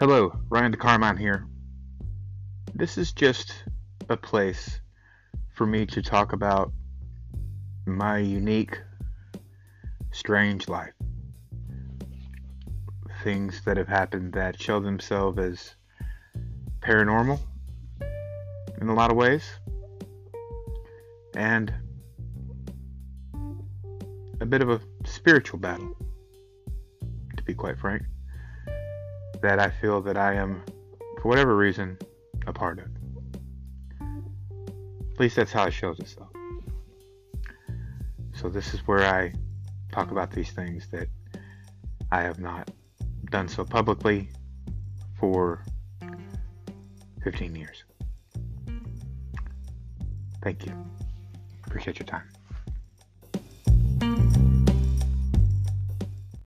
Hello, Ryan DeCarmine here. This is just a place for me to talk about my unique, strange life. Things that have happened that show themselves as paranormal in a lot of ways, and a bit of a spiritual battle, to be quite frank that I feel that I am, for whatever reason, a part of. At least that's how it shows itself. So this is where I talk about these things that I have not done so publicly for 15 years. Thank you. Appreciate your time.